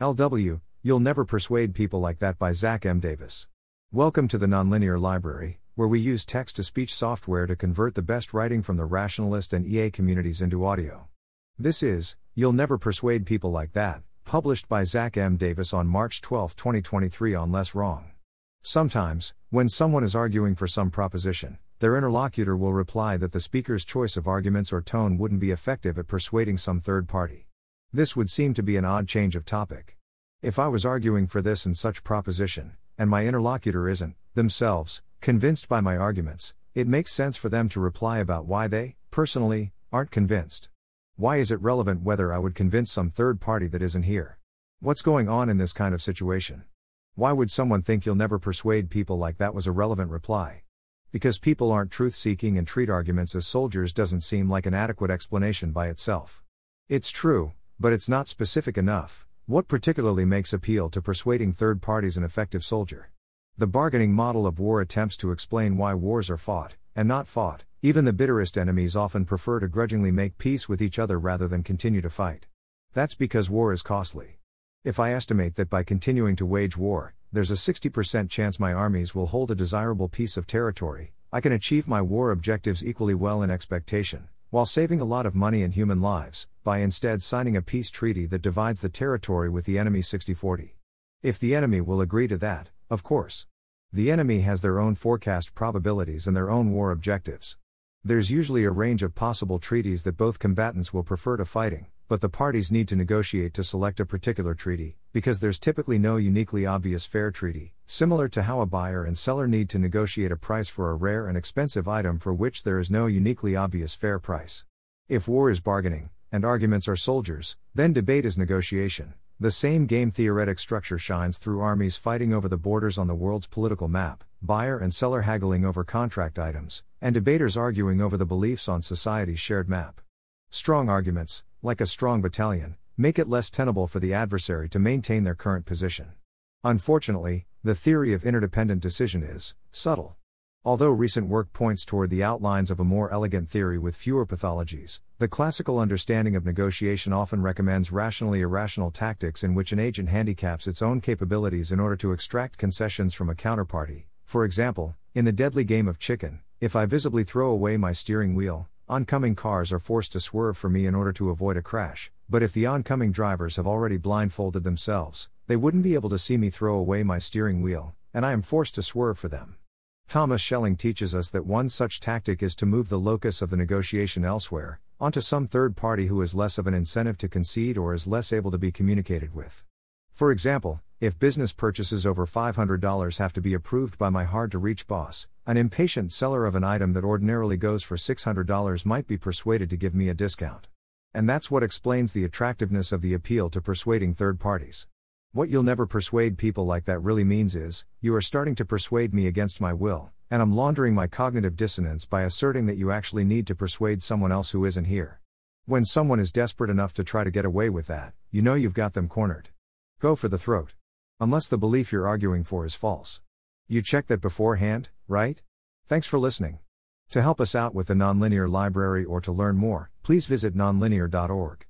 LW, You'll Never Persuade People Like That by Zack M. Davis. Welcome to the Nonlinear Library, where we use text to speech software to convert the best writing from the rationalist and EA communities into audio. This is You'll Never Persuade People Like That, published by Zack M. Davis on March 12, 2023, on LessWrong. Sometimes, when someone is arguing for some proposition, their interlocutor will reply that the speaker's choice of arguments or tone wouldn't be effective at persuading some third party. This would seem to be an odd change of topic. If I was arguing for this and such proposition, and my interlocutor isn't, themselves, convinced by my arguments, it makes sense for them to reply about why they, personally, aren't convinced. Why is it relevant whether I would convince some third party that isn't here? What's going on in this kind of situation? Why would someone think you'll never persuade people like that was a relevant reply? Because people aren't truth seeking and treat arguments as soldiers doesn't seem like an adequate explanation by itself. It's true, but it's not specific enough. What particularly makes appeal to persuading third parties an effective soldier? The bargaining model of war attempts to explain why wars are fought, and not fought. Even the bitterest enemies often prefer to grudgingly make peace with each other rather than continue to fight. That's because war is costly. If I estimate that by continuing to wage war, there's a 60% chance my armies will hold a desirable piece of territory, I can achieve my war objectives equally well in expectation, while saving a lot of money and human lives, by instead signing a peace treaty that divides the territory with the enemy 60 40. If the enemy will agree to that, of course. The enemy has their own forecast probabilities and their own war objectives. There's usually a range of possible treaties that both combatants will prefer to fighting, but the parties need to negotiate to select a particular treaty, because there's typically no uniquely obvious fair treaty, similar to how a buyer and seller need to negotiate a price for a rare and expensive item for which there is no uniquely obvious fair price. If war is bargaining, and arguments are soldiers, then debate is negotiation. The same game theoretic structure shines through armies fighting over the borders on the world's political map, buyer and seller haggling over contract items, and debaters arguing over the beliefs on society's shared map. Strong arguments, like a strong battalion, make it less tenable for the adversary to maintain their current position. Unfortunately, the theory of interdependent decision is subtle. Although recent work points toward the outlines of a more elegant theory with fewer pathologies, the classical understanding of negotiation often recommends rationally irrational tactics in which an agent handicaps its own capabilities in order to extract concessions from a counterparty. For example, in the deadly game of chicken, if I visibly throw away my steering wheel, Oncoming cars are forced to swerve for me in order to avoid a crash, but if the oncoming drivers have already blindfolded themselves, they wouldn't be able to see me throw away my steering wheel, and I am forced to swerve for them. Thomas Schelling teaches us that one such tactic is to move the locus of the negotiation elsewhere, onto some third party who is less of an incentive to concede or is less able to be communicated with. For example, if business purchases over $500 have to be approved by my hard to reach boss, an impatient seller of an item that ordinarily goes for $600 might be persuaded to give me a discount. And that's what explains the attractiveness of the appeal to persuading third parties. What you'll never persuade people like that really means is, you are starting to persuade me against my will, and I'm laundering my cognitive dissonance by asserting that you actually need to persuade someone else who isn't here. When someone is desperate enough to try to get away with that, you know you've got them cornered. Go for the throat. Unless the belief you're arguing for is false. You check that beforehand, right? Thanks for listening. To help us out with the Nonlinear Library or to learn more, please visit nonlinear.org.